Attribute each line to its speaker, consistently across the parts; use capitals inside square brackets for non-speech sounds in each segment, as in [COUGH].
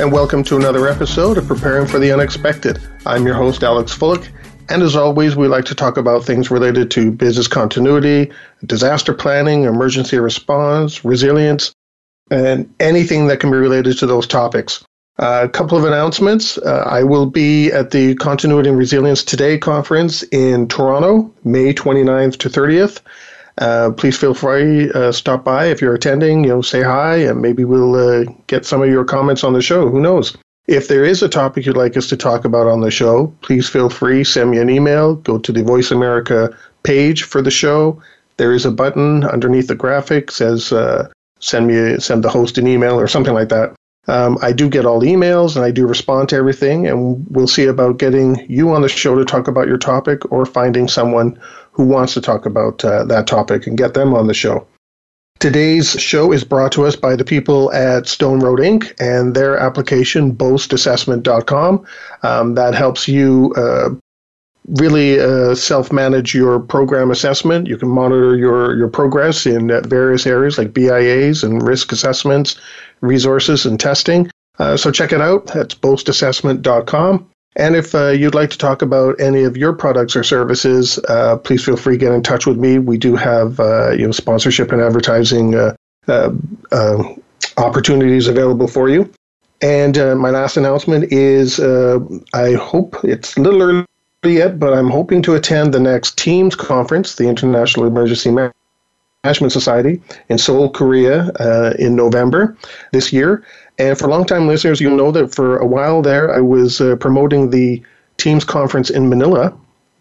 Speaker 1: and welcome to another episode of Preparing for the Unexpected. I'm your host, Alex Fullick, and as always, we like to talk about things related to business continuity, disaster planning, emergency response, resilience, and anything that can be related to those topics. Uh, a couple of announcements. Uh, I will be at the Continuity and Resilience Today conference in Toronto, May 29th to 30th. Uh, please feel free uh, stop by if you're attending. You know, say hi, and maybe we'll uh, get some of your comments on the show. Who knows? If there is a topic you'd like us to talk about on the show, please feel free send me an email. Go to the Voice America page for the show. There is a button underneath the graphic says uh, send me send the host an email or something like that. Um, I do get all emails and I do respond to everything, and we'll see about getting you on the show to talk about your topic or finding someone who wants to talk about uh, that topic and get them on the show. Today's show is brought to us by the people at Stone Road Inc. and their application, boastassessment.com. Um, that helps you uh, really uh, self-manage your program assessment. You can monitor your, your progress in various areas like BIAs and risk assessments, resources, and testing. Uh, so check it out. That's boastassessment.com. And if uh, you'd like to talk about any of your products or services, uh, please feel free to get in touch with me. We do have uh, you know sponsorship and advertising uh, uh, uh, opportunities available for you. And my last announcement is I hope it's a little early yet, but I'm hoping to attend the next TIEMS conference, the International Emergency Management Society in Seoul, Korea, in November this year. And for long-time listeners, you'll know that for a while there, I was uh, promoting the TIEMS conference in Manila,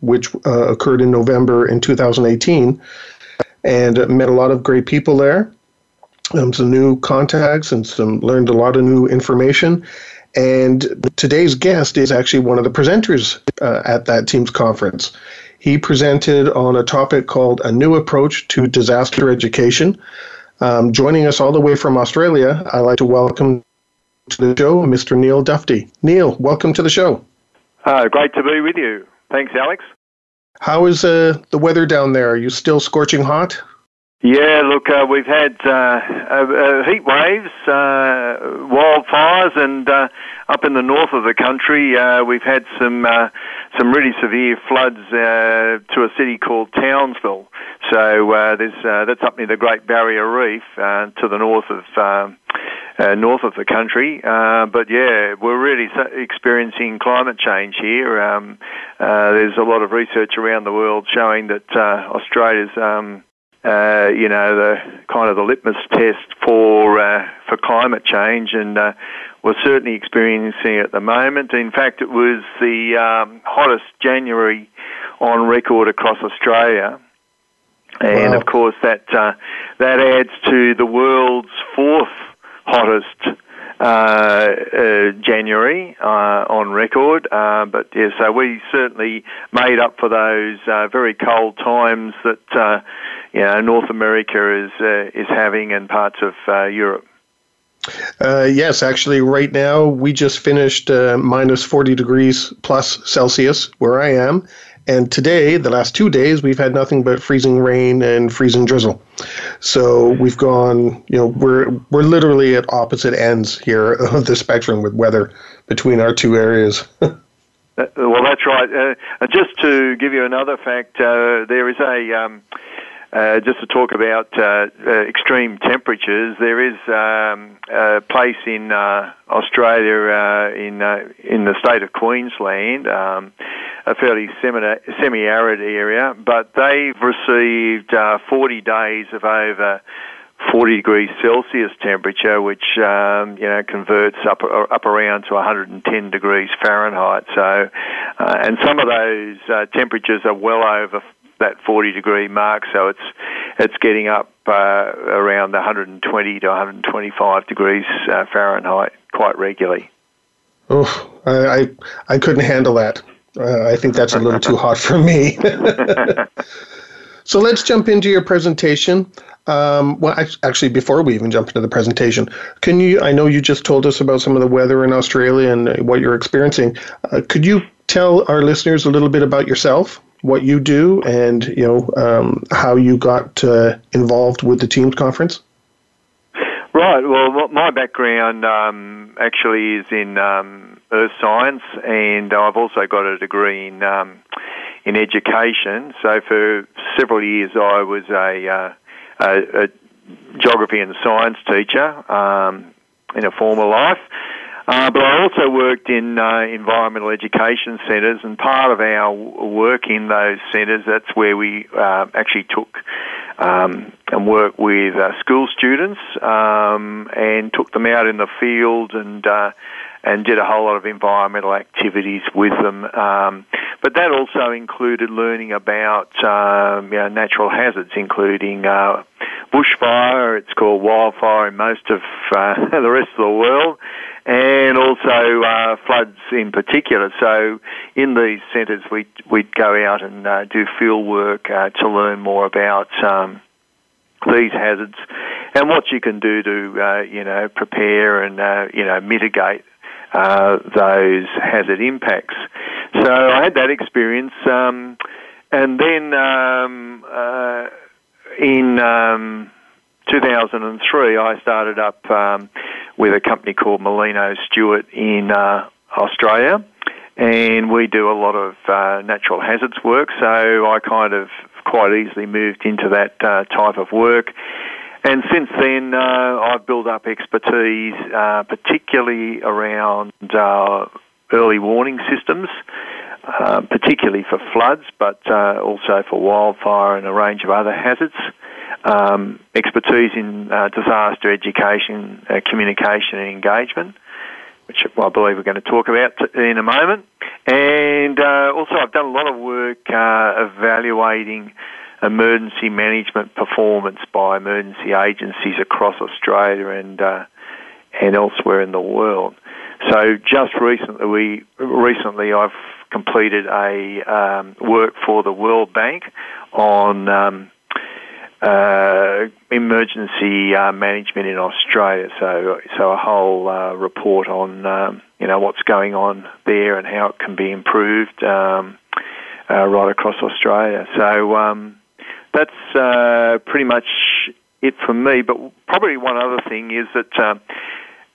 Speaker 1: which uh, occurred in November in 2018, and met a lot of great people there. Um, some new contacts and some learned a lot of new information. And today's guest is actually one of the presenters uh, at that TIEMS conference. He presented on a topic called A New Approach to Disaster Education. Um, joining us all the way from Australia, I'd like to welcome to the show Mr. Neil Dufty. Neil, welcome to the show.
Speaker 2: Uh, great to be with you. Thanks, Alex.
Speaker 1: How is uh, the weather down there? Are you still scorching hot?
Speaker 2: Yeah, look, uh, we've had uh, uh, heat waves, uh, wildfires, and uh, up in the north of the country, uh, we've had some some really severe floods to a city called Townsville. So that's up near the Great Barrier Reef to the north of. Uh, north of the country. Uh, but yeah, we're really experiencing climate change here. Um, uh, there's a lot of research around the world showing that Australia's um, uh, you know, the kind of the litmus test for uh, for climate change, and uh, we're certainly experiencing it at the moment. In fact, it was the um, hottest January on record across Australia, and wow. of course that uh, that adds to the world's fourth hottest uh, uh, January uh, on record. Uh, but yeah, so we certainly made up for those uh, very cold times that you know, North America is uh, is having and parts of uh, Europe.
Speaker 1: Uh, yes, actually, right now we just finished uh, minus 40 degrees plus Celsius where I am. And today, the last two days, we've had nothing but freezing rain and freezing drizzle. So we've gone, you know, we're we're literally at opposite ends here [LAUGHS] of the spectrum with weather between our two areas. [LAUGHS]
Speaker 2: Uh, well, that's right. Uh, just to give you another fact, uh, there is a um, uh, just to talk about uh, uh, extreme temperatures, there is um, a place in uh, Australia, uh, in uh, in the state of Queensland, um, a fairly semi-arid area, but they've received 40 days of over 40 degrees Celsius temperature, which um, you know converts up up around to 110 degrees Fahrenheit. So, and some of those temperatures are well over that 40 degree mark. So it's it's getting up uh, around 120 to 125 degrees uh, Fahrenheit quite regularly.
Speaker 1: Oh, I, I, couldn't handle that. Uh, I think that's a little too hot for me. [LAUGHS] so let's jump into your presentation. Um, well, actually, before we even jump into the presentation, can you? I know you just told us about some of the weather in Australia and what you're experiencing. Uh, could you tell our listeners a little bit about yourself, what you do, and you know um, how you got uh, involved with the TIEMS conference?
Speaker 2: Right. Well, my background um, actually is in um, earth science, and I've also got a degree in um, in education. So for several years, I was a, uh, a, a geography and science teacher um, in a former life. Uh, but I also worked in uh, environmental education centres, and part of our work in those centres, that's where we uh, actually took um, and worked with uh, school students um, and took them out in the field and uh, and did a whole lot of environmental activities with them. Um, but that also included learning about um, you know, natural hazards, including uh, bushfire. It's called wildfire in most of [LAUGHS] the rest of the world and also uh, floods in particular. So in these centres, we we'd go out and uh, do field work uh, to learn more about um, these hazards and what you can do to uh, you know prepare and uh, you know mitigate uh, those hazard impacts. So I had that experience, um, and then um, in um, 2003, I started up um, with a company called Molino Stewart in uh, Australia, and we do a lot of uh, natural hazards work. So I kind of quite easily moved into that uh, type of work. And since then, uh, I've built up expertise, uh, particularly around uh, early warning systems. Uh, particularly for floods, but uh, also for wildfire and a range of other hazards um, expertise in uh, disaster education, uh, communication, and engagement, which I believe we're going to talk about in a moment. And uh, also, I've done a lot of work evaluating emergency management performance by emergency agencies across Australia and and elsewhere in the world. So, just recently, we recently I've completed a um, work for the World Bank on um, uh, emergency uh, management in Australia. So, so a whole uh, report on um, you know what's going on there and how it can be improved um, uh, right across Australia. So um, that's uh, pretty much it for me. But probably one other thing is that um,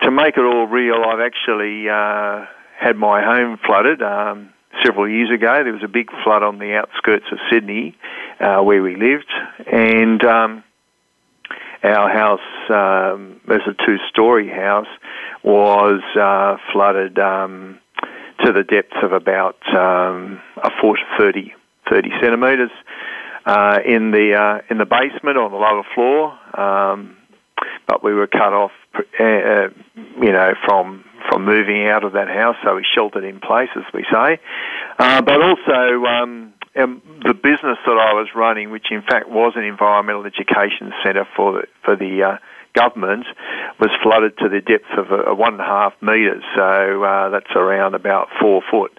Speaker 2: to make it all real, I've actually uh, had my home flooded. Um, several years ago. There was a big flood on the outskirts of Sydney uh, where we lived, and um, our house, um, as a two-story house, was uh, flooded um, to the depth of about um, a foot, 30, 30 centimetres. Uh, in the uh, in the basement on the lower floor, um, but we were cut off, uh, uh, you know, from from moving out of that house, so we sheltered in place, as we say. Uh, but also, um, um, the business that I was running, which in fact was an environmental education centre for the, for the uh, government, was flooded to the depth of a, a one and a half metres. So uh, that's around about four foot,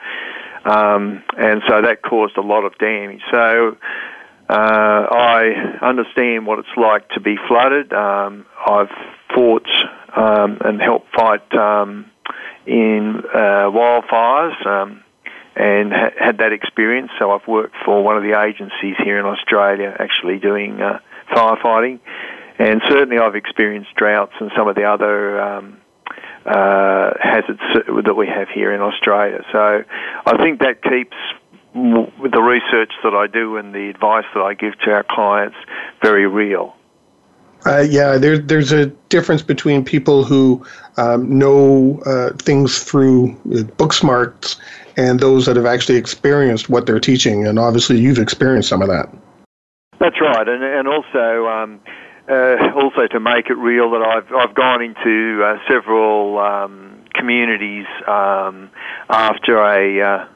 Speaker 2: um, and so that caused a lot of damage. So. Uh, I understand what it's like to be flooded. Um, I've fought um, and helped fight um, in uh, wildfires um, and ha- had that experience. So I've worked for one of the agencies here in Australia actually doing uh, firefighting. And certainly I've experienced droughts and some of the other um, uh, hazards that we have here in Australia. So I think that keeps the research that I do and the advice that I give to our clients very real.
Speaker 1: Uh, yeah, there, there's a difference between people who um, know uh, things through uh, book smarts and those that have actually experienced what they're teaching. And obviously, you've experienced some of that.
Speaker 2: That's right, and and also um, uh, also to make it real, that I've I've gone into uh, several um, communities um, after a uh,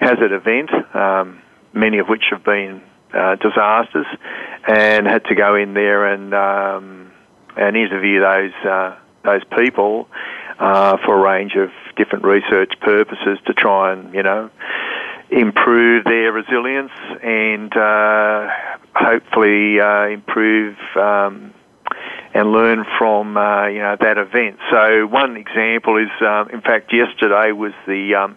Speaker 2: hazard event, um, many of which have been uh, disasters, and had to go in there and um, and interview those uh, those people uh, for a range of different research purposes to try and you know improve their resilience and uh, hopefully uh, improve um, and learn from uh, you know that event. So one example is, uh, in fact, yesterday was the um,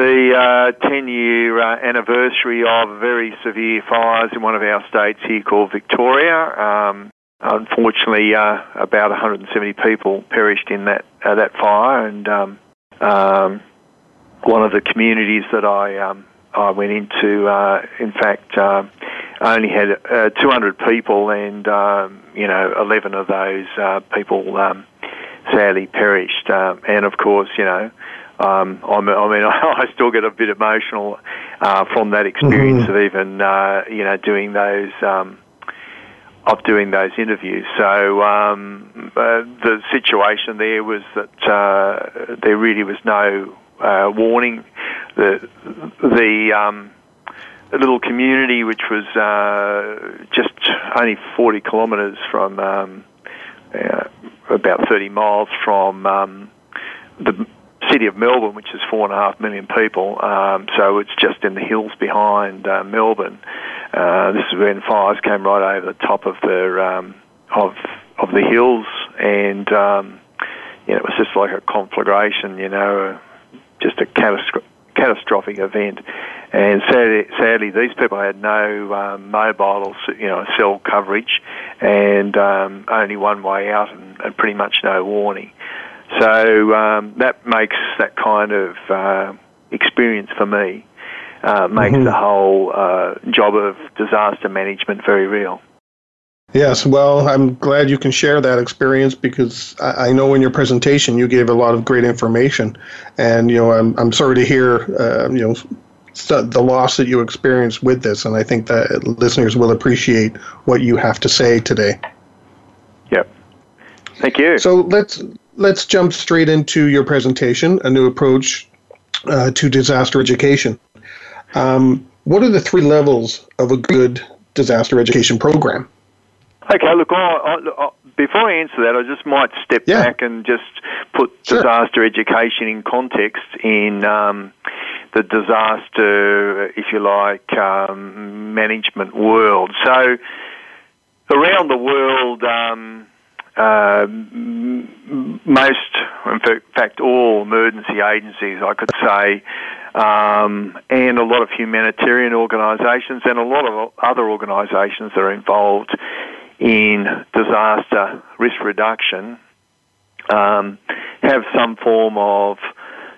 Speaker 2: the uh, 10 year uh, anniversary of very severe fires in one of our states here called Victoria. Um, unfortunately, uh, about 170 people perished in that uh, that fire, and um, um, one of the communities that I um, I went into, uh, in fact, only had uh, 200 people, and um, you know, 11 of those people um, sadly perished. And of course, you know, um, I mean, [LAUGHS] I still get a bit emotional uh, from that experience mm-hmm. of even uh, you know doing those. Um, of doing those interviews. So um, uh, the situation there was that uh, there really was no uh, warning. The the um, little community, which was uh, just only 40 kilometres from um, uh, about 30 miles from um, the city of Melbourne, which is four and a half million people. Um, so it's just in the hills behind uh, Melbourne. Uh, this is when fires came right over the top of the um, of of the hills, and um, you know, it was just like a conflagration. You know, just a catastrophic catastrophic event. And sadly, sadly, these people had no um, mobile or you know cell coverage, and um, only one way out, and, and pretty much no warning. So um, that makes that kind of uh, experience for me uh, makes mm-hmm. the whole uh, job of disaster management very real.
Speaker 1: Yes, well, I'm glad you can share that experience because I, I, know in your presentation you gave a lot of great information, and you know I'm I'm sorry to hear uh, you know the loss that you experienced with this, and I think that listeners will appreciate what you have to say today.
Speaker 2: Yep. Thank you.
Speaker 1: So let's let's jump straight into your presentation, a new approach uh, to disaster education. Um, what are the three levels of a good disaster education program?
Speaker 2: Okay, look, I, I, before I answer that, I just might step yeah. back and just put sure. disaster education in context in um, the disaster, if you like, um, management world. So, around the world, um, uh, most, in fact, all emergency agencies, I could say, um, and a lot of humanitarian organisations and a lot of other organisations that are involved in disaster risk reduction um, have some form of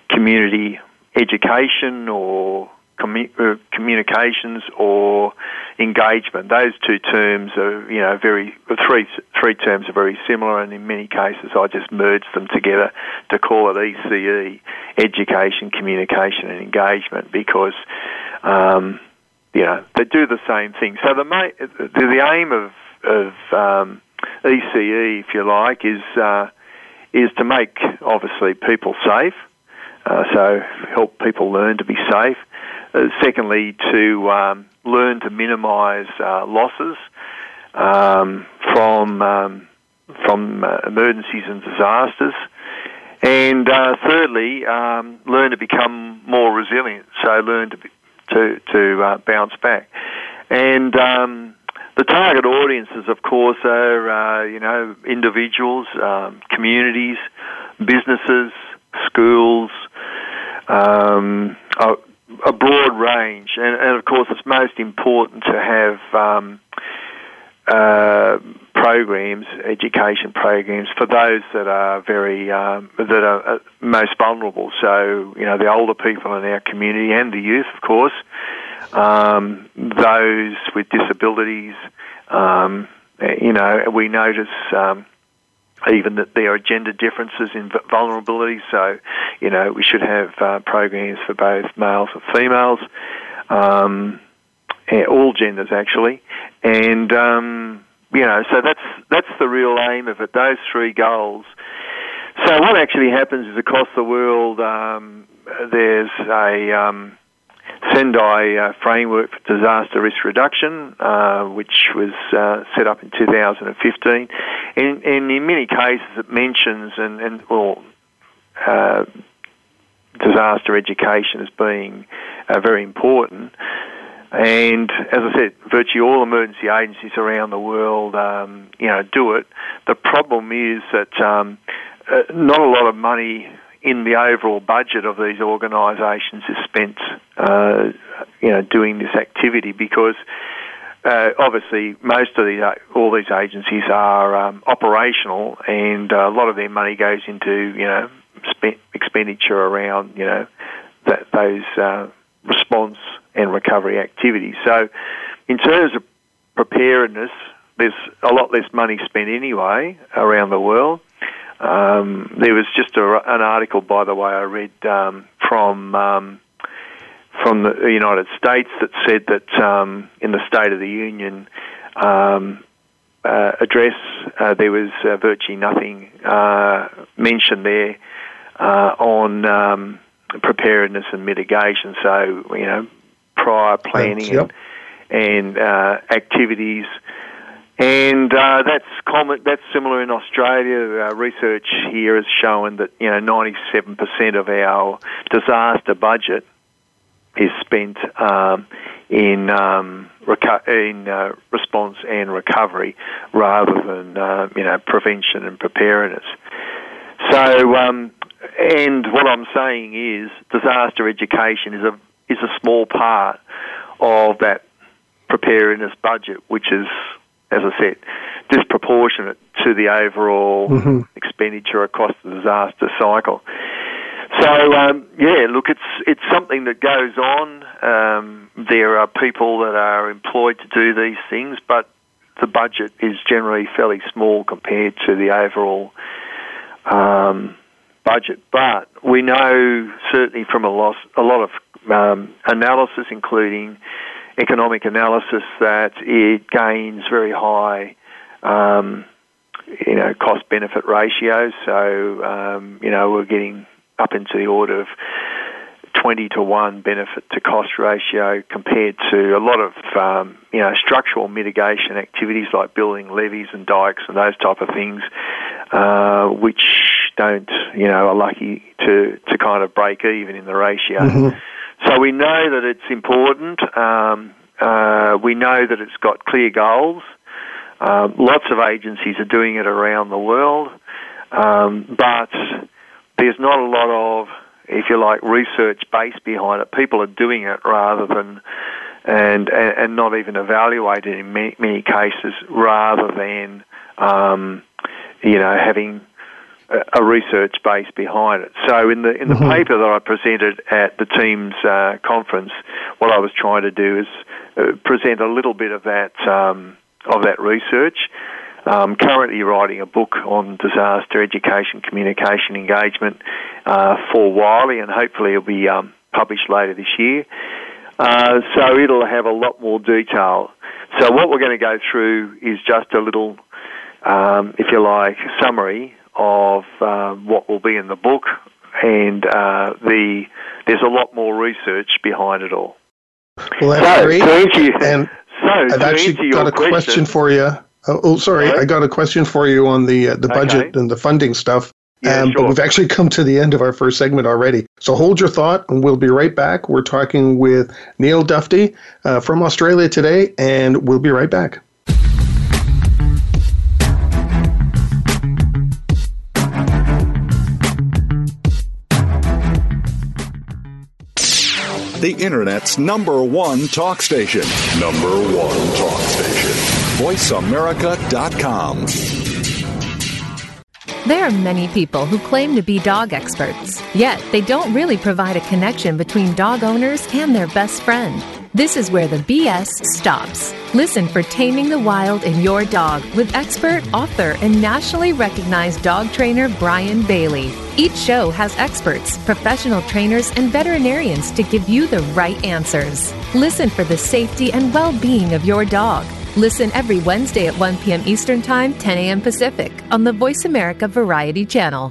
Speaker 2: community education or commu- uh, communications or engagement. Those two terms are, you know, very three three terms are very similar, and in many cases, I just merge them together to call it ECE: education, communication, and engagement, because. Um, you know, they do the same thing. So the, the, the aim of of um, ECE, if you like, is uh, is to make obviously people safe. Uh, so help people learn to be safe. Uh, secondly, to um, learn to minimise uh, losses um, from um, from uh, emergencies and disasters. And uh, thirdly, um, learn to become more resilient. So learn to be, to to uh, bounce back. And um, the target audiences, of course, are uh, you know individuals, um, communities, businesses, schools, um, a, broad range, and, and, of course, it's most important to have um, uh, programs, education programs for those that are very um, that are uh, most vulnerable. So you know the older people in our community and the youth, of course um, those with disabilities. Um, you know, we notice um, even that there are gender differences in vulnerability. So, you know, we should have uh, programs for both males and females, um, all genders actually, and um, you know, so that's that's the real aim of it. Those three goals. So what actually happens is across the world, um, there's a um, Sendai uh, Framework for Disaster Risk Reduction, uh, which was uh, set up in 2015. And, and, in many cases, it mentions and, and well, uh, disaster education as being uh, very important. And as I said, virtually all emergency agencies around the world, um, you know, do it. The problem is that um, uh, not a lot of money in the overall budget of these organisations is spent, uh, you know, doing this activity because uh, obviously most of these all these agencies are um, operational, and uh, a lot of their money goes into you know spent expenditure around you know that, those uh, response and recovery activities. So, in terms of preparedness, there's a lot less money spent anyway around the world. Um, there was just a, an article, by the way, I read um, from um, from the United States that said that um, in the State of the Union um, uh, address, uh, there was uh, virtually nothing uh, mentioned there uh, on um, preparedness and mitigation. So you know, prior planning yep. and, and uh, activities and uh, that's common. That's similar in Australia. Uh, research here has shown that you know 97% of our disaster budget is spent um, in um, reco- in uh, response and recovery rather than uh, you know prevention and preparedness. So, um, and what I'm saying is, disaster education is a is a small part of that preparedness budget, which is as I said, disproportionate to the overall mm-hmm. expenditure across the disaster cycle. So um, yeah, look, it's it's something that goes on. Um, there are people that are employed to do these things, but the budget is generally fairly small compared to the overall um, budget. But we know certainly from a, lot, a lot of um, analysis, including economic analysis that it gains very high, um, you know, cost benefit ratios. So, um, you know, we're getting up into the order of 20 to 1 benefit to cost ratio compared to a lot of, um, you know, structural mitigation activities like building levees and dikes and those type of things, uh, which don't, you know, are lucky to, to kind of break even in the ratio. Mm-hmm. So we know that it's important. Um, uh, we know that it's got clear goals. Uh, lots of agencies are doing it around the world, um, but there's not a lot of, if you like, research base behind it. People are doing it rather than and and, and not even evaluated in many, many cases, rather than um, you know having a research base behind it. So in the in the mm-hmm. paper that I presented at the TIEMS uh, conference, what I was trying to do is uh, present a little bit of that um, of that research. I'm currently writing a book on disaster education, communication, engagement uh, for Wiley, and hopefully it'll be um, published later this year. Uh, so it'll have a lot more detail. So what we're going to go through is just a little, um, if you like, summary of uh, what will be in the book, and uh, the there's a lot more research behind it all.
Speaker 1: Well, that's so, great. Thank you. And so, I've actually got a question, question for you. Oh, oh sorry, I got a question for you on the uh, the budget okay. and the funding stuff. Yeah, um, sure. But we've actually come to the end of our first segment already. So hold your thought, and we'll be right back. We're talking with Neil Dufty uh, from Australia today, and we'll be right back.
Speaker 3: The Internet's number one talk station. Number one talk station. VoiceAmerica.com.
Speaker 4: There are many people who claim to be dog experts, yet they don't really provide a connection between dog owners and their best friend. This is where the BS stops. Listen for Taming the Wild in Your Dog with expert, author, and nationally recognized dog trainer Brian Bailey. Each show has experts, professional trainers, and veterinarians to give you the right answers. Listen for the safety and well being of your dog. Listen every Wednesday at 1 p.m. Eastern Time, 10 a.m. Pacific on the Voice America Variety Channel.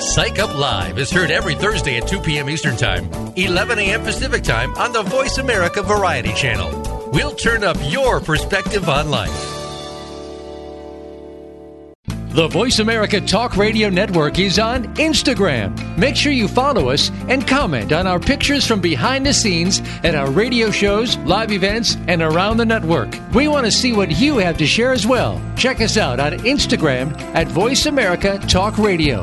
Speaker 5: Psych Up Live is heard every Thursday at 2 p.m. Eastern Time, 11 a.m. Pacific Time on the Voice America Variety Channel. We'll turn up your perspective on life. The Voice America Talk Radio Network is on Instagram. Make sure you follow us and comment on our pictures from behind the scenes at our radio shows, live events, and around the network. We want to see what you have to share as well. Check us out on Instagram at Voice America Talk Radio.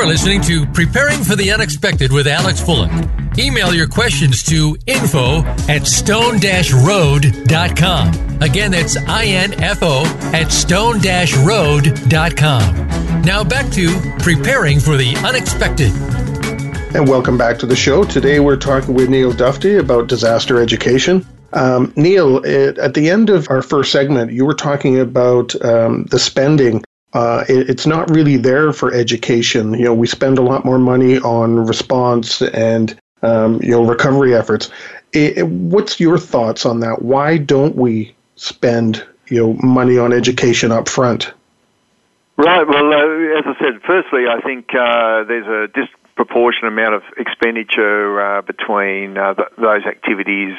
Speaker 5: are listening to Preparing for the Unexpected with Alex Fullick. Email your questions to info at stone-road.com. Again, that's I-N-F-O at stone-road.com. Now back to Preparing for the Unexpected.
Speaker 1: And welcome back to the show. Today we're talking with Neil Dufty about disaster education. Um, Neil, it, at the end of our first segment, you were talking about um, the spending uh, it, it's not really there for education. You know, we spend a lot more money on response and um, you know recovery efforts. It, it, what's your thoughts on that? Why don't we spend you know money on education up front?
Speaker 2: Right. Well, uh, as I said, firstly, I think uh, there's a disproportionate amount of expenditure uh, between uh, th- those activities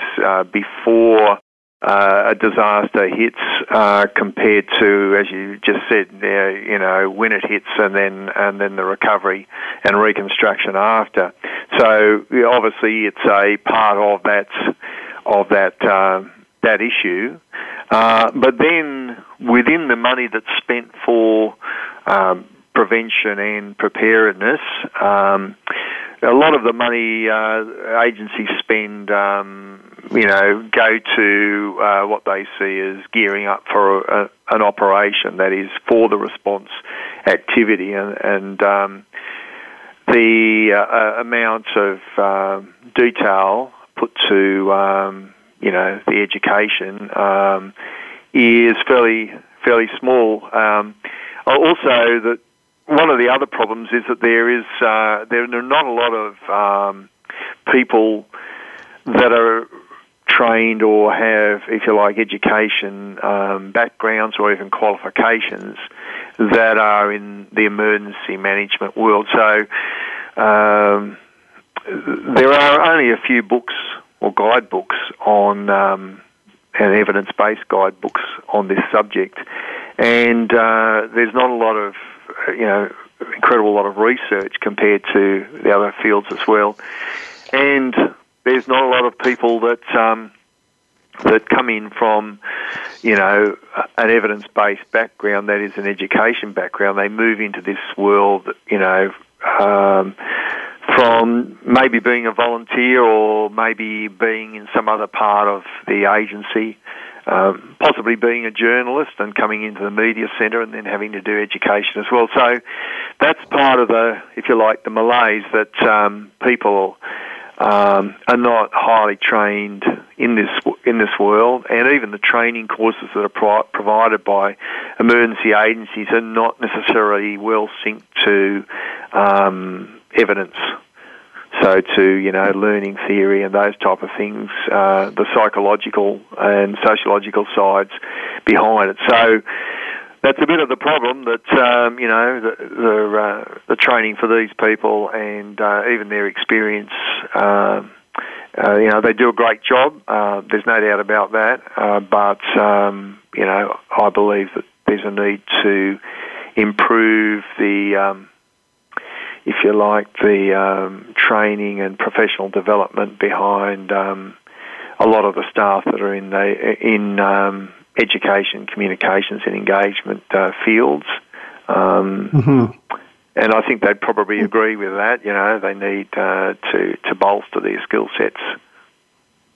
Speaker 2: before uh, a disaster hits uh, compared to, as you just said, you know, when it hits and then and then the recovery and reconstruction after. So obviously, it's a part of that of that uh, that issue. Uh, but then within the money that's spent for um, prevention and preparedness. Um, a lot of the money uh, agencies spend, um, you know, go to uh, what they see as gearing up for a, an operation that is for the response activity, and, and um, the uh, amount of uh, detail put to, um, you know, the education um, is fairly fairly small. Um, also, that one of the other problems is that there is uh, there are not a lot of um, people that are trained or have, if you like, education um, backgrounds or even qualifications that are in the emergency management world. So um, there are only a few books or guidebooks on um, and evidence-based guidebooks on this subject, and uh, there's not a lot of you know, incredible lot of research compared to the other fields as well. And there's not a lot of people that um, that come in from, you know, an evidence-based background that is an education background. They move into this world, you know, um, from maybe being a volunteer or maybe being in some other part of the agency um, possibly being a journalist and coming into the media centre and then having to do education as well. So that's part of the, if you like, the malaise that um, people um, are not highly trained in this in this world, and even the training courses that are pro- provided by emergency agencies are not necessarily well synced to um, evidence so to you know learning theory and those type of things, uh, the psychological and sociological sides behind it. So that's a bit of the problem that um, you know the the, uh, the, training for these people and uh, even their experience. Um, uh, you know they do a great job. Uh, there's no doubt about that. Uh, but um, you know I believe that there's a need to improve the um, if you like, the um, training and professional development behind um, a lot of the staff that are in the in education, communications, and engagement uh, fields. Um, mm-hmm. And I think they'd probably agree with that. You know, they need uh, to to bolster their skill sets.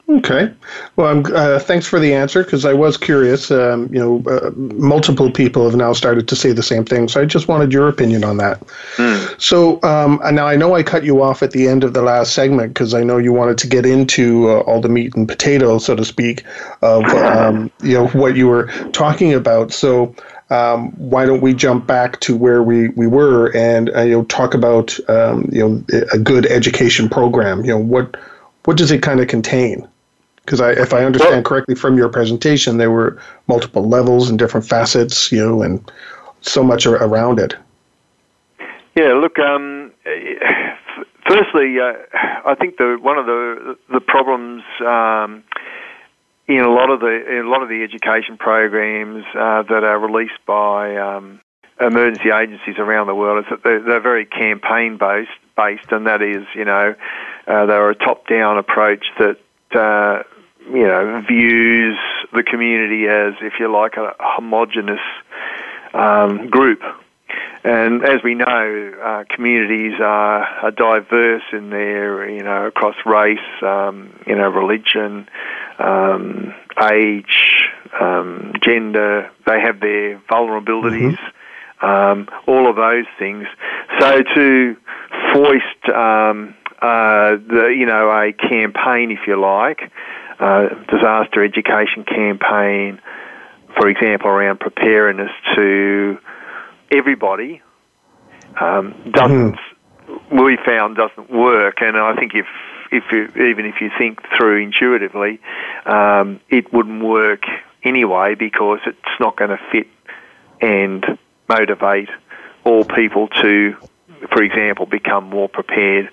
Speaker 1: Okay. Well, uh, thanks for the answer because I was curious. Um, you know, uh, multiple people have now started to say the same thing, so I just wanted your opinion on that. Mm. So um, now I know I cut you off at the end of the last segment because I know you wanted to get into uh, all the meat and potatoes, so to speak, of um, you know what you were talking about. So. Um, why don't we jump back to where we, we were and uh, you know talk about um, you know a good education program? You know what what does it kind of contain? Because I, if I understand correctly from your presentation, there were multiple levels and different facets, you know, and so much around it.
Speaker 2: Yeah, look. Um, firstly, uh, I think the one of the the problems um, in a lot of the in a lot of the education programs uh, that are released by um, emergency agencies around the world is that they're, they're very campaign based, based, and that is, you know, uh, they're a top down approach that uh, you know, views the community as, if you like, a homogenous um, group. And as we know, uh, communities are, are, diverse in their, you know, across race, um, you know, religion, um, age, um, gender. They have their vulnerabilities, mm-hmm. Um, all of those things. So to foist, um, uh, the, you know, a campaign, if you like, uh, disaster education campaign, for example, around preparedness to everybody um, doesn't. Mm-hmm. We found doesn't work, and I think if if you, even if you think through intuitively, um, it wouldn't work anyway because it's not going to fit and motivate all people to, for example, become more prepared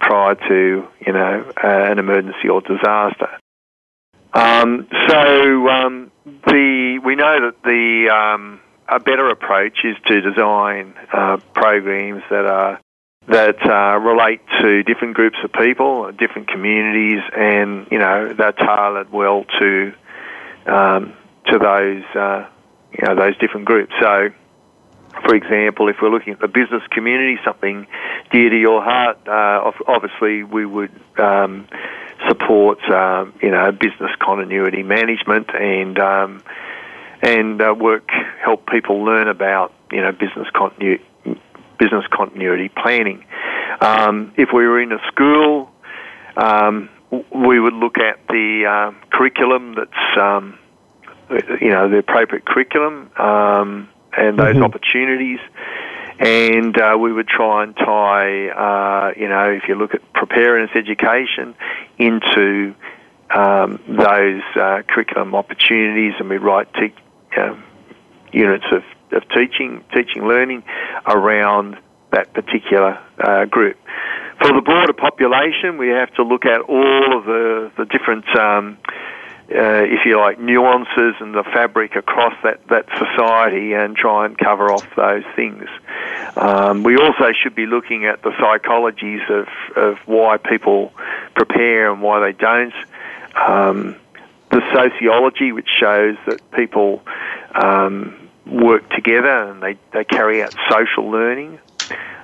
Speaker 2: prior to you know uh, an emergency or disaster. Um, so um, the we know that the um, a better approach is to design uh, programs that are that uh, relate to different groups of people, different communities, and you know they're tailored well to um, to those uh, you know those different groups. So, for example, if we're looking at the business community, something dear to your heart, uh, obviously we would um, supports um, you know business continuity management and um, and uh, work help people learn about you know business continuity business continuity planning. Um, if we were in a school, um, we would look at the uh, curriculum that's you know the appropriate curriculum um, and those mm-hmm. opportunities and uh, we would try and tie, uh, you know, if you look at preparedness education into um, those uh, curriculum opportunities, and we write te- uh, units of, of teaching, teaching learning around that particular uh, group. For the broader population, we have to look at all of the, the different um, uh, if you like, nuances and the fabric across that, that society and try and cover off those things. Um, we also should be looking at the psychologies of, of why people prepare and why they don't. Um, the sociology, which shows that people um, work together and they, they carry out social learning.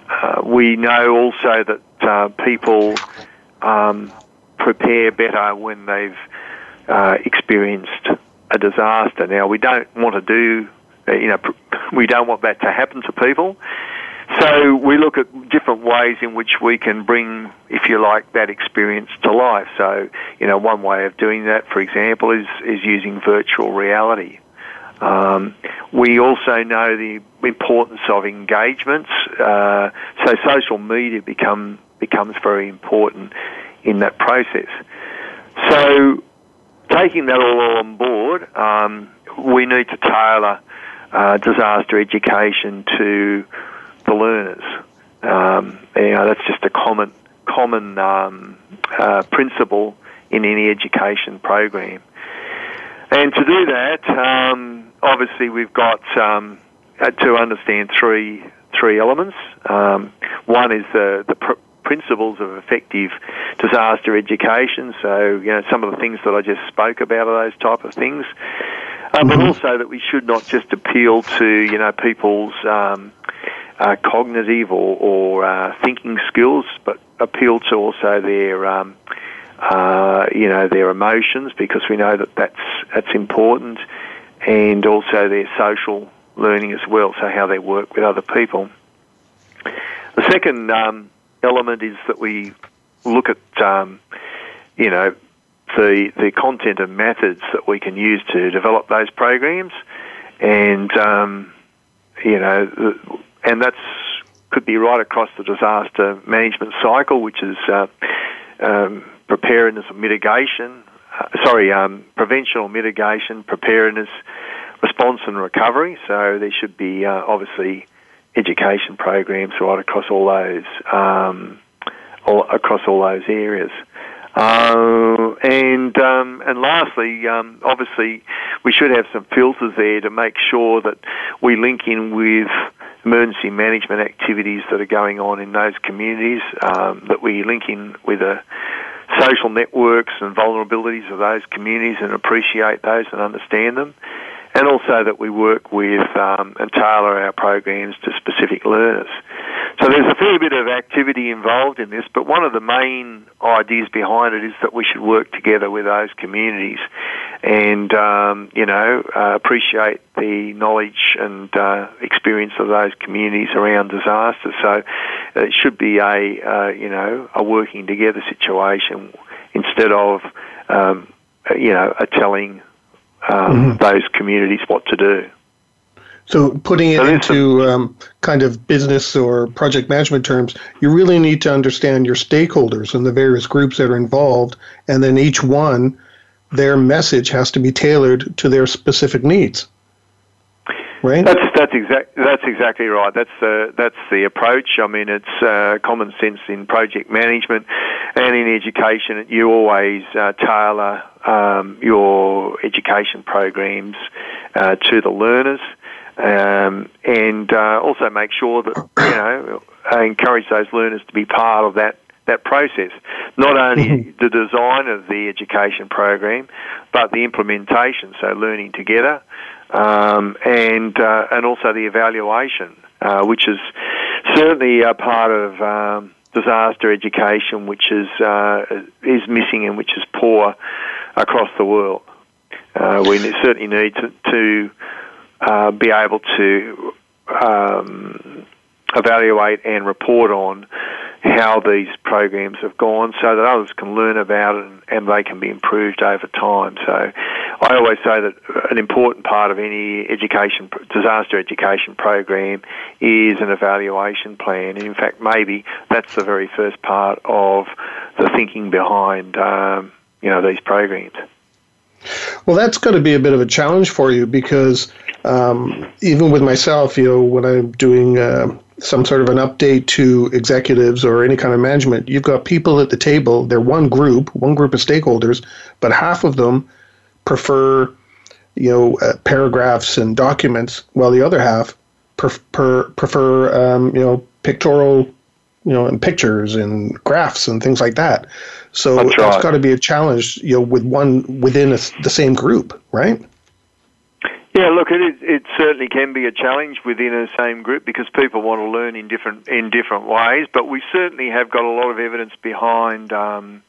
Speaker 2: Uh, we know also that uh, people um, prepare better when they've uh, experienced a disaster. Now, we don't want to do, uh, you know, [LAUGHS] we don't want that to happen to people. So we look at different ways in which we can bring, if you like, that experience to life. So, you know, one way of doing that, for example, is, is using virtual reality. Um, we also know the importance of engagements. Uh, so social media become becomes very important in that process. So taking that all on board, um, we need to tailor uh, disaster education to the learners. Um, you know, that's just a common common um, uh, principle in any education program. And to do that, um, obviously we've got um, to understand three three elements. Um, one is the the pr- principles of effective disaster education. So, you know, some of the things that I just spoke about are those type of things. uh, but also that we should not just appeal to you know people's um, uh, cognitive or, or uh, thinking skills, but appeal to also their um, uh, you know their emotions because we know that that's that's important, and also their social learning as well. So how they work with other people. The second um, element is that we look at um, you know the the content and methods that we can use to develop those programs, and um, you know, and that's could be right across the disaster management cycle, which is uh, um, preparedness or mitigation. Uh, sorry, um, prevention or mitigation, preparedness, response and recovery. So there should be uh, obviously education programs right across all those um, all, across all those areas. Uh, and um, and lastly, um, obviously, we should have some filters there to make sure that we link in with emergency management activities that are going on in those communities. Um, that we link in with the social networks and vulnerabilities of those communities and appreciate those and understand them and also that we work with um, and tailor our programs to specific learners. So there's a fair bit of activity involved in this, but one of the main ideas behind it is that we should work together with those communities and, um, you know, uh, appreciate the knowledge and uh, experience of those communities around disasters. So it should be a, uh, you know, a working together situation instead of, um, you know, a telling um, mm-hmm. those communities what to do.
Speaker 1: So, putting it so into um, kind of business or project management terms, you really need to understand your stakeholders and the various groups that are involved, and then each one, their message has to be tailored to their specific needs. Right.
Speaker 2: That's that's exact that's exactly right. That's the that's the approach. I mean, it's uh, common sense in project management and in education. You always uh, tailor um, your education programs uh, to the learners, um, and uh, also make sure that you know encourage those learners to be part of that that process. Not [LAUGHS] only the design of the education program, but the implementation. So learning together um, and uh, and also the evaluation, uh, which is certainly a part of um, disaster education, which is uh, is missing and which is poor across the world. Uh, we certainly need to, to uh, be able to um, evaluate and report on how these programs have gone so that others can learn about it and, they can be improved over time. So I always say that an important part of any education, disaster education program is an evaluation plan. And in fact, maybe that's the very first part of the thinking behind, um, you know, these programs.
Speaker 1: Well, that's going to be a bit of a challenge for you because um, even with myself, you know, when I'm doing uh, some sort of an update to executives or any kind of management, you've got people at the table. They're one group, one group of stakeholders, but half of them prefer, you know, uh, paragraphs and documents, while the other half prefer, prefer um, you know, pictorial, you know, and pictures and graphs and things like that. So That's right. got to be a challenge, you know, with one within a, the same group, right?
Speaker 2: Yeah, look, it is, it certainly can be a challenge within a same group because people want to learn in different in different ways. But we certainly have got a lot of evidence behind, um,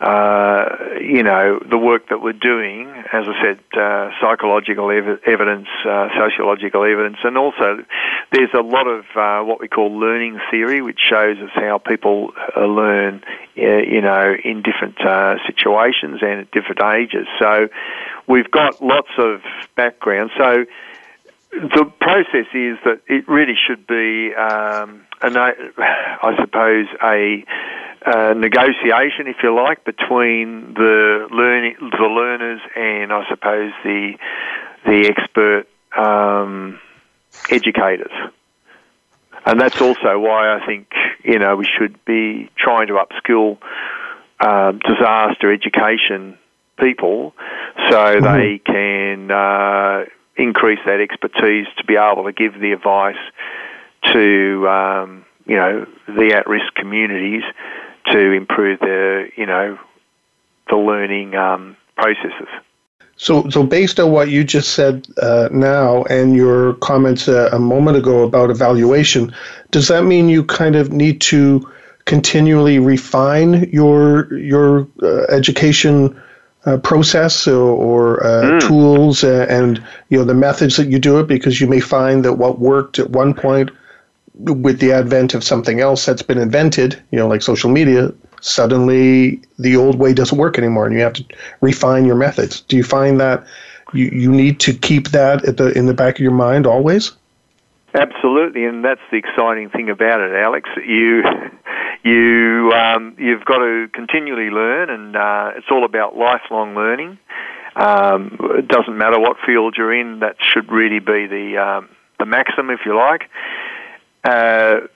Speaker 2: uh, you know, the work that we're doing. As I said, uh, psychological ev- evidence, uh, sociological evidence, and also there's a lot of uh, what we call learning theory, which shows us how people uh, learn, uh, you know, in different situations and at different ages. So we've got lots of background. So the process is that it really should be, um, I suppose, a, a, negotiation, if you like, between the learning, the learners, and I suppose the the expert um, educators. And that's also why I think you know we should be trying to upskill uh, disaster education people so mm-hmm. they can uh, increase that expertise to be able to give the advice to um, you know the at-risk communities to improve their you know the learning um, processes.
Speaker 1: So, so based on what you just said uh, now and your comments uh, a moment ago about evaluation, does that mean you kind of need to continually refine your your uh, education uh, process or, or mm. tools and you know the methods that you do it? Because you may find that what worked at one point with the advent of something else that's been invented, you know, like social media, suddenly the old way doesn't work anymore and you have to refine your methods. Do you find that you, you need to keep that at the in the back of your mind always?
Speaker 2: Absolutely, and that's the exciting thing about it, Alex. You you um, you've got to continually learn, and uh, it's all about lifelong learning. Um, it doesn't matter what field you're in; that should really be the um, the maxim, if you like. Uh,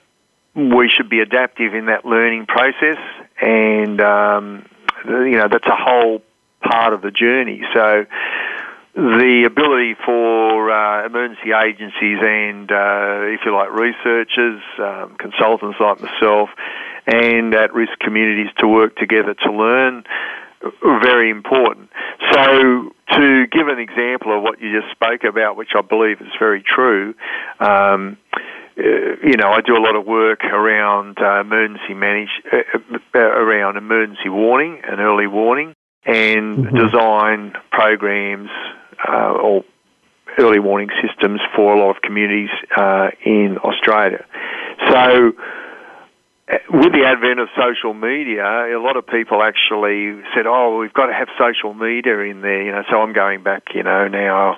Speaker 2: we should be adaptive in that learning process, and um, you know that's a whole part of the journey. So the ability for uh, emergency agencies and, uh, if you like, researchers, um, consultants like myself, and at-risk communities to work together to learn very important. So, to give an example of what you just spoke about, which I believe is very true. Um, uh, you know, I do a lot of work around uh, emergency manage uh, uh, around emergency warning and early warning, and mm-hmm. design programs uh, or early warning systems for a lot of communities uh, in Australia. So. With the advent of social media, a lot of people actually said, "Oh, we've got to have social media in there." You know, so I'm going back. You know, now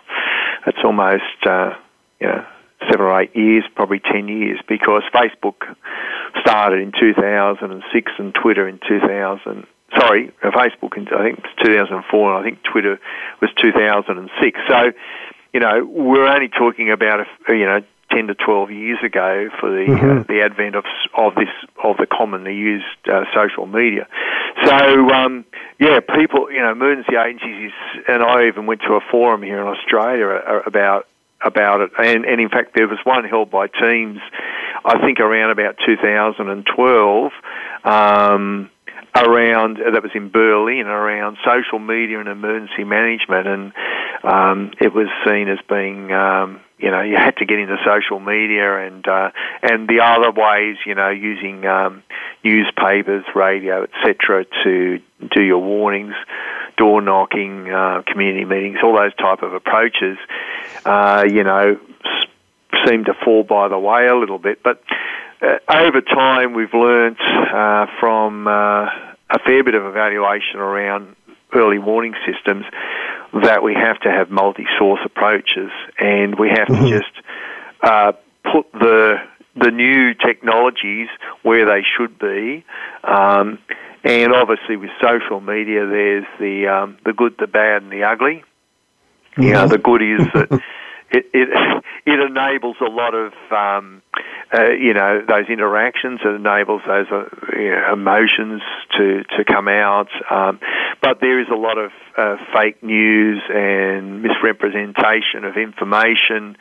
Speaker 2: it's almost uh, you know seven or eight years, probably ten years, because Facebook started in 2006 and Twitter in 2000. Sorry, Facebook in I think was 2004, and I think Twitter was 2006. So, you know, we're only talking about you know 10 to 12 years ago for the mm-hmm. uh, the advent of of this of the commonly used uh, social media. So um, yeah, people, you know, emergency agencies, and I even went to a forum here in Australia uh, about about it. And, and in fact, there was one held by TIEMS, I think around about 2012, um, around that was in Berlin around social media and emergency management, and um, it was seen as being. Um, you know, you had to get into social media and uh, and the other ways, you know, using um, newspapers, radio, etc., to do your warnings door knocking, uh, community meetings, all those type of approaches, uh, you know, seem to fall by the way a little bit. But uh, over time, we've learnt uh, from uh, a fair bit of evaluation around early warning systems that we have to have multi-source approaches, and we have mm-hmm. to just uh, put the the new technologies where they should be. Um, and obviously, with social media, there's the um, the good, the bad, and the ugly. Mm-hmm. You know, the good is that [LAUGHS] it, it [LAUGHS] it enables a lot of um, uh, you know those interactions. It enables those uh, you know, emotions to to come out. Um, but there is a lot of uh, fake news and misrepresentation of information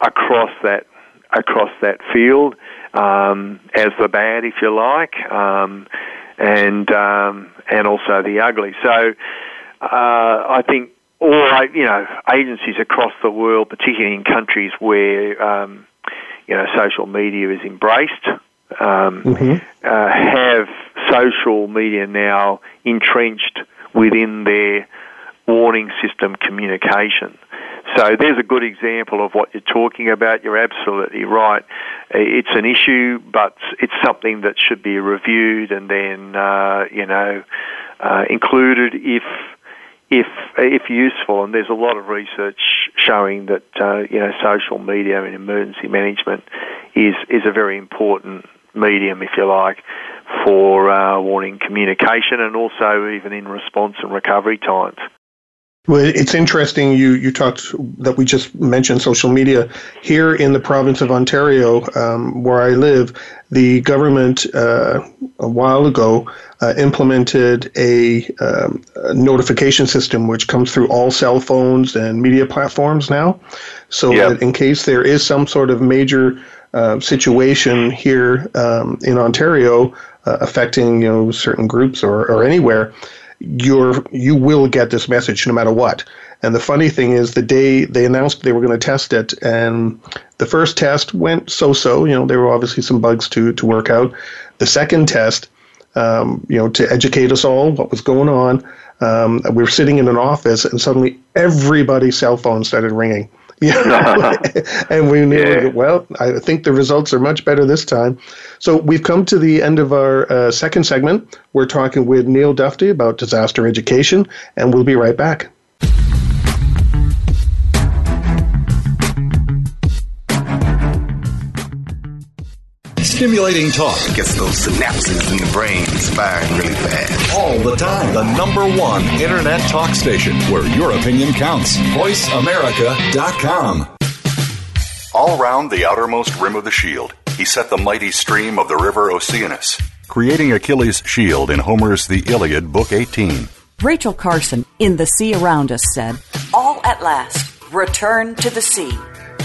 Speaker 2: across that across that field um, as the bad, if you like. Um, and um, and also the ugly. So uh, I think all you know agencies across the world, particularly in countries where um, you know social media is embraced, um, mm-hmm. uh, have social media now entrenched within their warning system communication. So there's a good example of what you're talking about. You're absolutely right. It's an issue, but it's something that should be reviewed and then, uh, you know, uh, included if if if useful. And there's a lot of research showing that uh, you know social media and emergency management is is a very important medium, if you like, for uh, warning communication and also even in response and recovery times.
Speaker 1: Well, it's interesting you, you talked that we just mentioned social media. Here in the province of Ontario, um, where I live, the government uh, a while ago uh, implemented a, um, a, notification system which comes through all cell phones and media platforms now. So yep. that in case there is some sort of major uh, situation here um, in Ontario uh, affecting you know certain groups or, or anywhere, you're you will get this message no matter what. And the funny thing is, the day they announced they were going to test it, and the first test went so-so. You know, there were obviously some bugs to to work out. The second test, um, you know, to educate us all what was going on, um, we were sitting in an office, and suddenly everybody's cell phone started ringing. [LAUGHS] Know? [LAUGHS] and we knew, yeah. well, I think the results are much better this time. So we've come to the end of our uh, second segment. We're talking with Neil Dufty about disaster education, and we'll be right back.
Speaker 3: Stimulating talk.
Speaker 6: Gets those synapses in the brain firing really fast.
Speaker 3: All the time. The number one internet talk station where your opinion counts. VoiceAmerica.com. All round the outermost rim of the shield, he set the mighty stream of the river Oceanus, creating Achilles' shield in Homer's The Iliad, Book 18.
Speaker 7: Rachel Carson, in The Sea Around Us, said, All at last, return to the sea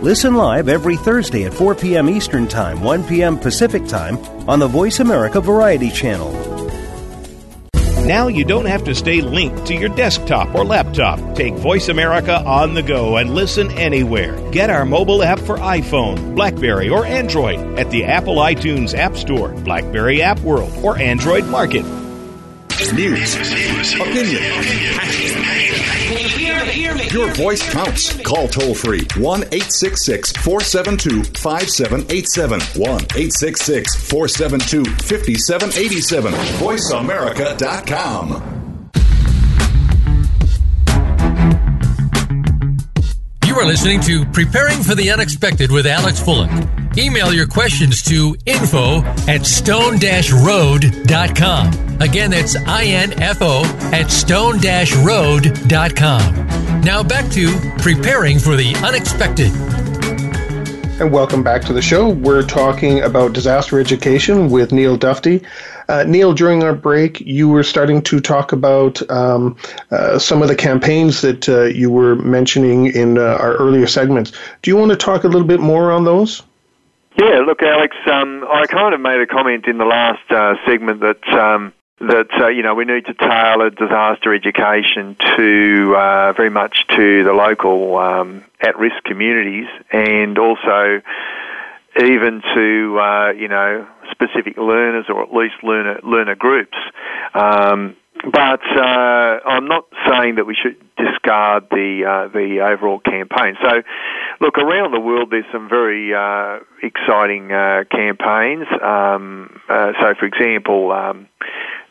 Speaker 8: Listen live every Thursday at 4 p.m. Eastern Time, 1 p.m. Pacific Time on the Voice America Variety Channel.
Speaker 9: Now you don't have to stay linked to your desktop or laptop. Take Voice America on the go and listen anywhere. Get our mobile app for iPhone, Blackberry, or Android at the Apple iTunes App Store, Blackberry App World, or Android Market.
Speaker 3: News, opinion, your voice counts. Call toll free 1 866 472 5787. 1 866 472 5787. VoiceAmerica.com.
Speaker 5: You are listening to Preparing for the Unexpected with Alex Fullick. Email your questions to info at stone-road.com. Again, that's I-N-F-O at stone-road.com. Now back to Preparing for the Unexpected.
Speaker 1: And welcome back to the show. We're talking about disaster education with Neil Dufty. Uh, Neil, during our break, you were starting to talk about um, uh, some of the campaigns that uh, you were mentioning in uh, our earlier segments. Do you want to talk a little bit more on those?
Speaker 2: Yeah, look, Alex, um, I kind of made a comment in the last uh, segment that. Um, that uh, you know we need to tailor disaster education to uh, very much to the local um, at-risk communities, and also even to uh, you know specific learners or at least learner learner groups. Um, but uh, I'm not saying that we should discard the uh, the overall campaign. So, look around the world. There's some very uh, exciting uh, campaigns. Um, uh, so, for example, um,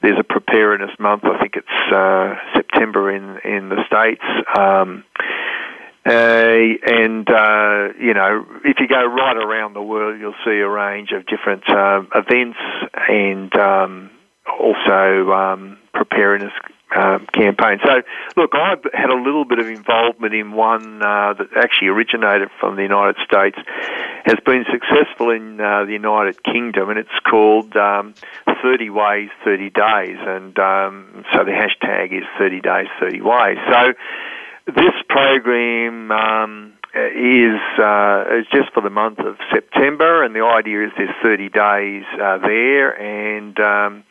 Speaker 2: there's a preparedness month. I think it's uh, September in in the states. Um, and you know, if you go right around the world, you'll see a range of different events and um, also um, preparedness um, campaign. So, look, I've had a little bit of involvement in one uh, that actually originated from the United States, has been successful in uh, the United Kingdom, and it's called um, 30 Ways, 30 Days. And um, so the hashtag is 30 Days, 30 Ways. So, this program um, is uh, is just for the month of September, and the idea is there's 30 days uh, there, and um,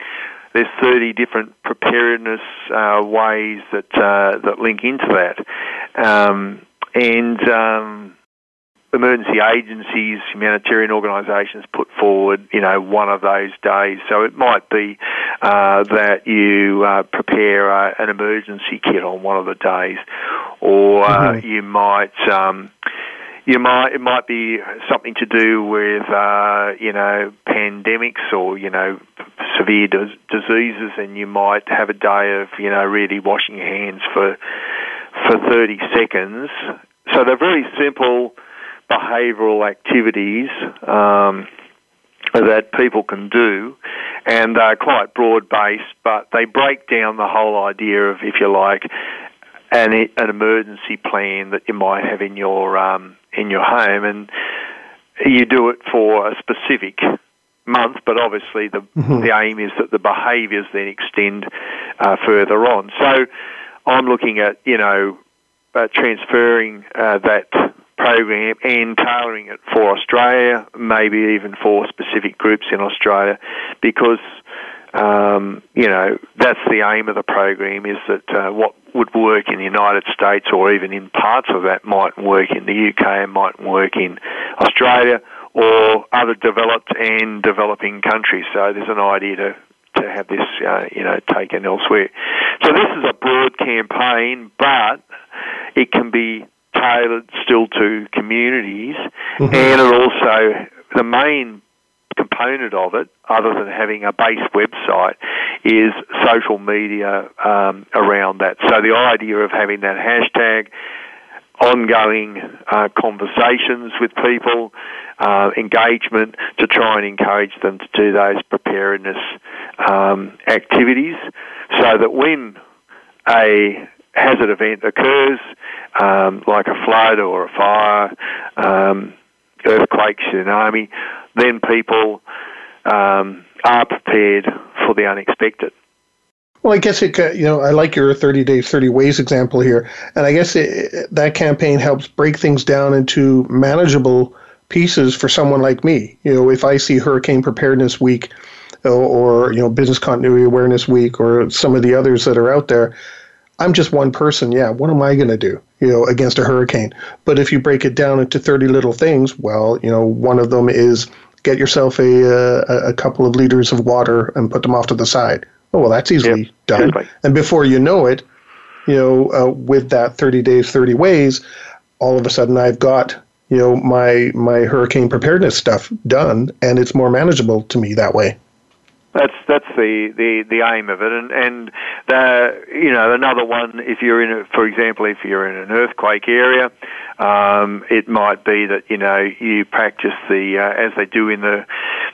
Speaker 2: there's 30 different preparedness uh, ways that uh, that link into that, um, and um, emergency agencies, humanitarian organisations put forward, you know, one of those days. So it might be uh, that you uh, prepare uh, an emergency kit on one of the days, or uh, mm-hmm. you might. Um, you might it might be something to do with uh, you know pandemics or you know severe dis- diseases, and you might have a day of you know really washing your hands for for 30 seconds. So they're very simple behavioural activities um, that people can do, and they're quite broad based, but they break down the whole idea of, if you like, an, an emergency plan that you might have in your um, in your home, and you do it for a specific month, but obviously the mm-hmm. the aim is that the behaviours then extend uh, further on. So I'm looking at you know uh, transferring uh, that program and tailoring it for Australia, maybe even for specific groups in Australia, because um, you know that's the aim of the program is that uh, what would work in the United States or even in parts of that might work in the UK and might work in Australia or other developed and developing countries. So there's an idea to to have this, uh, you know, taken elsewhere. So this is a broad campaign, but it can be tailored still to communities, mm-hmm. and it also the main component of it, other than having a base website, is social media um, around that. So the idea of having that hashtag, ongoing uh, conversations with people, uh, engagement to try and encourage them to do those preparedness um, activities, so that when a hazard event occurs, um, like a flood or a fire, um, earthquake, tsunami, then people um, are prepared for the unexpected.
Speaker 1: Well, I guess it, you know, I like your 30 days, 30 ways example here. And I guess it, that campaign helps break things down into manageable pieces for someone like me. You know, if I see Hurricane Preparedness Week or, or you know, Business Continuity Awareness Week or some of the others that are out there, I'm just one person. Yeah, what am I going to do, you know, against a hurricane? But if you break it down into 30 little things, well, you know, one of them is get yourself a, a, a couple of liters of water and put them off to the side. Oh, well, that's easily yep, done. And before you know it, you know, uh, with that 30 days, 30 ways, all of a sudden I've got, you know, my my hurricane preparedness stuff done, and it's more manageable to me that way.
Speaker 2: That's that's the, the, the aim of it, and and the, you know another one. If you're in, a, for example, if you're in an earthquake area, um, it might be that you know you practice the uh, as they do in the.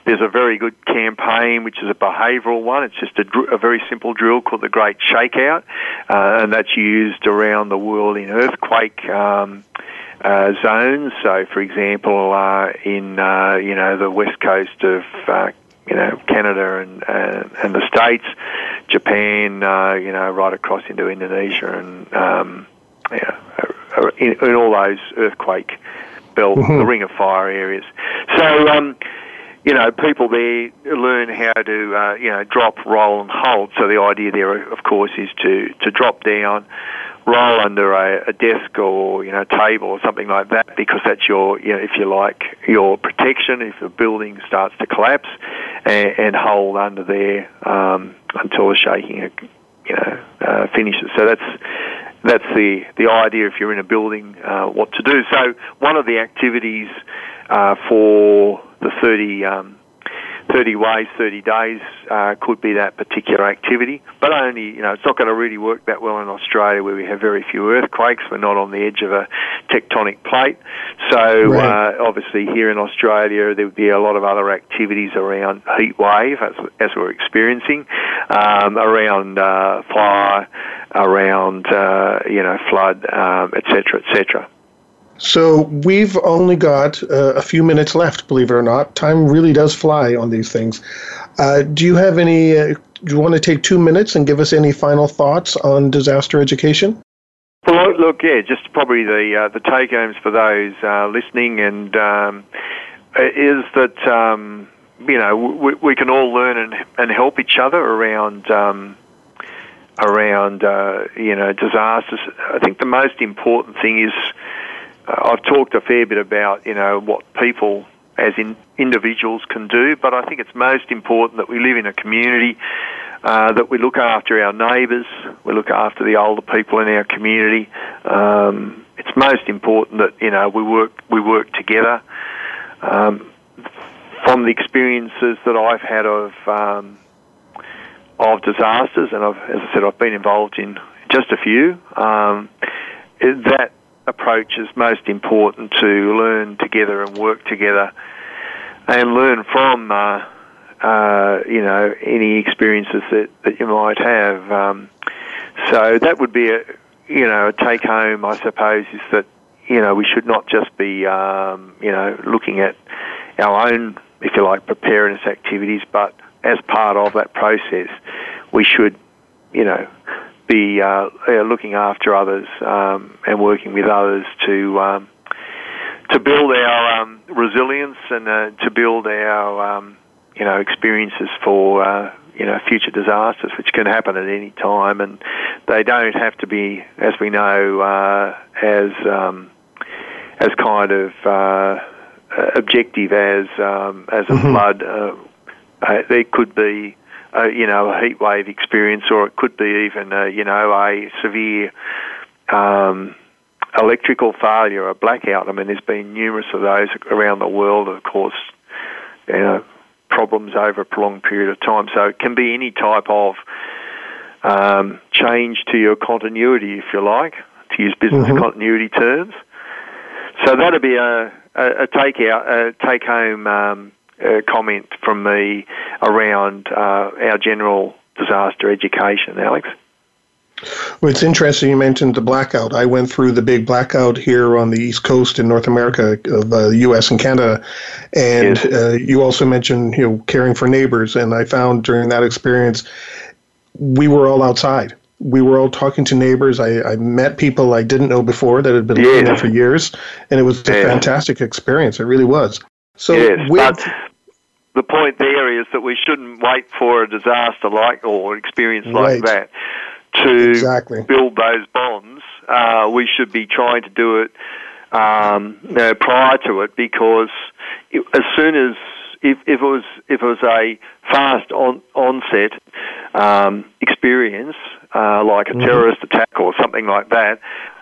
Speaker 2: There's a very good campaign which is a behavioural one. It's just a, a very simple drill called the Great Shakeout, uh, and that's used around the world in earthquake. Um, uh, zones. So, for example, uh, in uh, you know the west coast of uh, you know Canada and uh, and the states, Japan, uh, you know right across into Indonesia and um, yeah, uh, in, in all those earthquake belt, mm-hmm. the Ring of Fire areas. So. Um, you know, people there learn how to, uh, you know, drop, roll, and hold. So the idea there, of course, is to to drop down, roll under a, a desk or you know table or something like that because that's your you know if you like your protection if the building starts to collapse and, and hold under there um, until the shaking you know uh, finishes. So that's that's the the idea if you're in a building uh, what to do. So one of the activities uh, for the 30 um, 30 ways, 30 days uh, could be that particular activity. But only, you know, it's not going to really work that well in Australia where we have very few earthquakes. We're not on the edge of a tectonic plate. So, right. uh, obviously, here in Australia, there would be a lot of other activities around heat wave, as, as we're experiencing, um, around uh, fire, around, uh, you know, flood, um, et cetera, et cetera.
Speaker 1: So we've only got uh, a few minutes left, believe it or not. Time really does fly on these things. Uh, do you have any? Uh, do you want to take two minutes and give us any final thoughts on disaster education?
Speaker 2: Well, look, yeah, just probably the uh, the take homes for those uh, listening, and um, is that um, you know we, we, can all learn and, and help each other around. Um, around uh, you know disasters, I think the most important thing is I've talked a fair bit about you know what people as in individuals can do, but I think it's most important that we live in a community, uh, that we look after our neighbours, we look after the older people in our community, um, it's most important that you know we work we work together. Um, from the experiences that I've had of um, of disasters, and I've, as I said, I've been involved in just a few. Um, that approach is most important to learn together and work together, and learn from uh, uh, you know any experiences that, that you might have. Um, so that would be a you know a take home, I suppose, is that you know we should not just be um, you know looking at our own, if you like, preparedness activities, but as part of that process, we should you know be uh, looking after others um, and working with others to um, to build our um, resilience and uh, to build our um, you know experiences for uh, you know future disasters, which can happen at any time, and they don't have to be, as we know, uh, as um, as kind of uh, objective as um, as a mm-hmm. flood. Uh, uh, there could be, uh, you know, a heat wave experience, or it could be even, uh, you know, a severe um, electrical failure, a blackout. I mean, there's been numerous of those around the world. Of course, you know, problems over a prolonged period of time. So it can be any type of um, change to your continuity, if you like, to use business mm-hmm. continuity terms. So that'd be a, a, a take out, a take home um, comment from me around uh, our general disaster education, Alex.
Speaker 1: Well, it's interesting you mentioned the blackout. I went through the big blackout here on the East Coast in North America, of the U.S. and Canada, and yes. uh, you also mentioned you know caring for neighbors. And I found during that experience, we were all outside. We were all talking to neighbors. I, I met people I didn't know before that had been yes. living there for years, and it was a yes. fantastic experience. It really was. So,
Speaker 2: yes, but the point there is that we shouldn't wait for a disaster like or experience like right. that to
Speaker 1: exactly.
Speaker 2: build those bonds. Uh, we should be trying to do it um, you know, prior to it because it, as soon as if, if it was if it was a fast on, onset um, experience uh, like a mm-hmm. terrorist attack or something like that,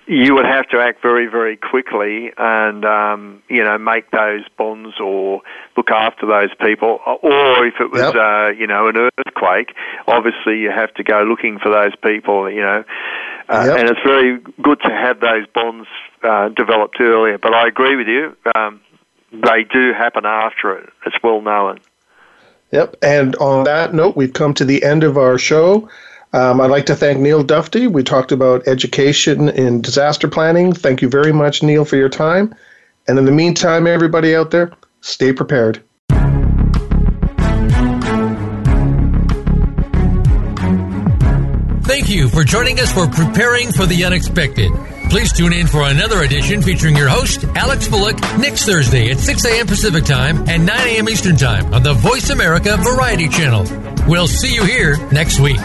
Speaker 2: you would have to act very, very quickly and, um, you know, make those bonds or look after those people. Or if it was, yep. uh, you know, an earthquake, obviously you have to go looking for those people, you know. Uh, yep. And it's very good to have those bonds uh, developed earlier. But I agree with you. Um, they do happen after it. It's well known.
Speaker 1: Yep. And on that note, we've come to the end of our show. Um, I'd like to thank Neil Dufty. We talked about education in disaster planning. Thank you very much, Neil, for your time. And in the meantime, everybody out there, stay prepared.
Speaker 5: Thank you for joining us for Preparing for the Unexpected. Please tune in for another edition featuring your host, Alex Fullick, next Thursday at 6 a.m. Pacific Time and 9 a.m. Eastern Time on the Voice America Variety Channel. We'll see you here next week.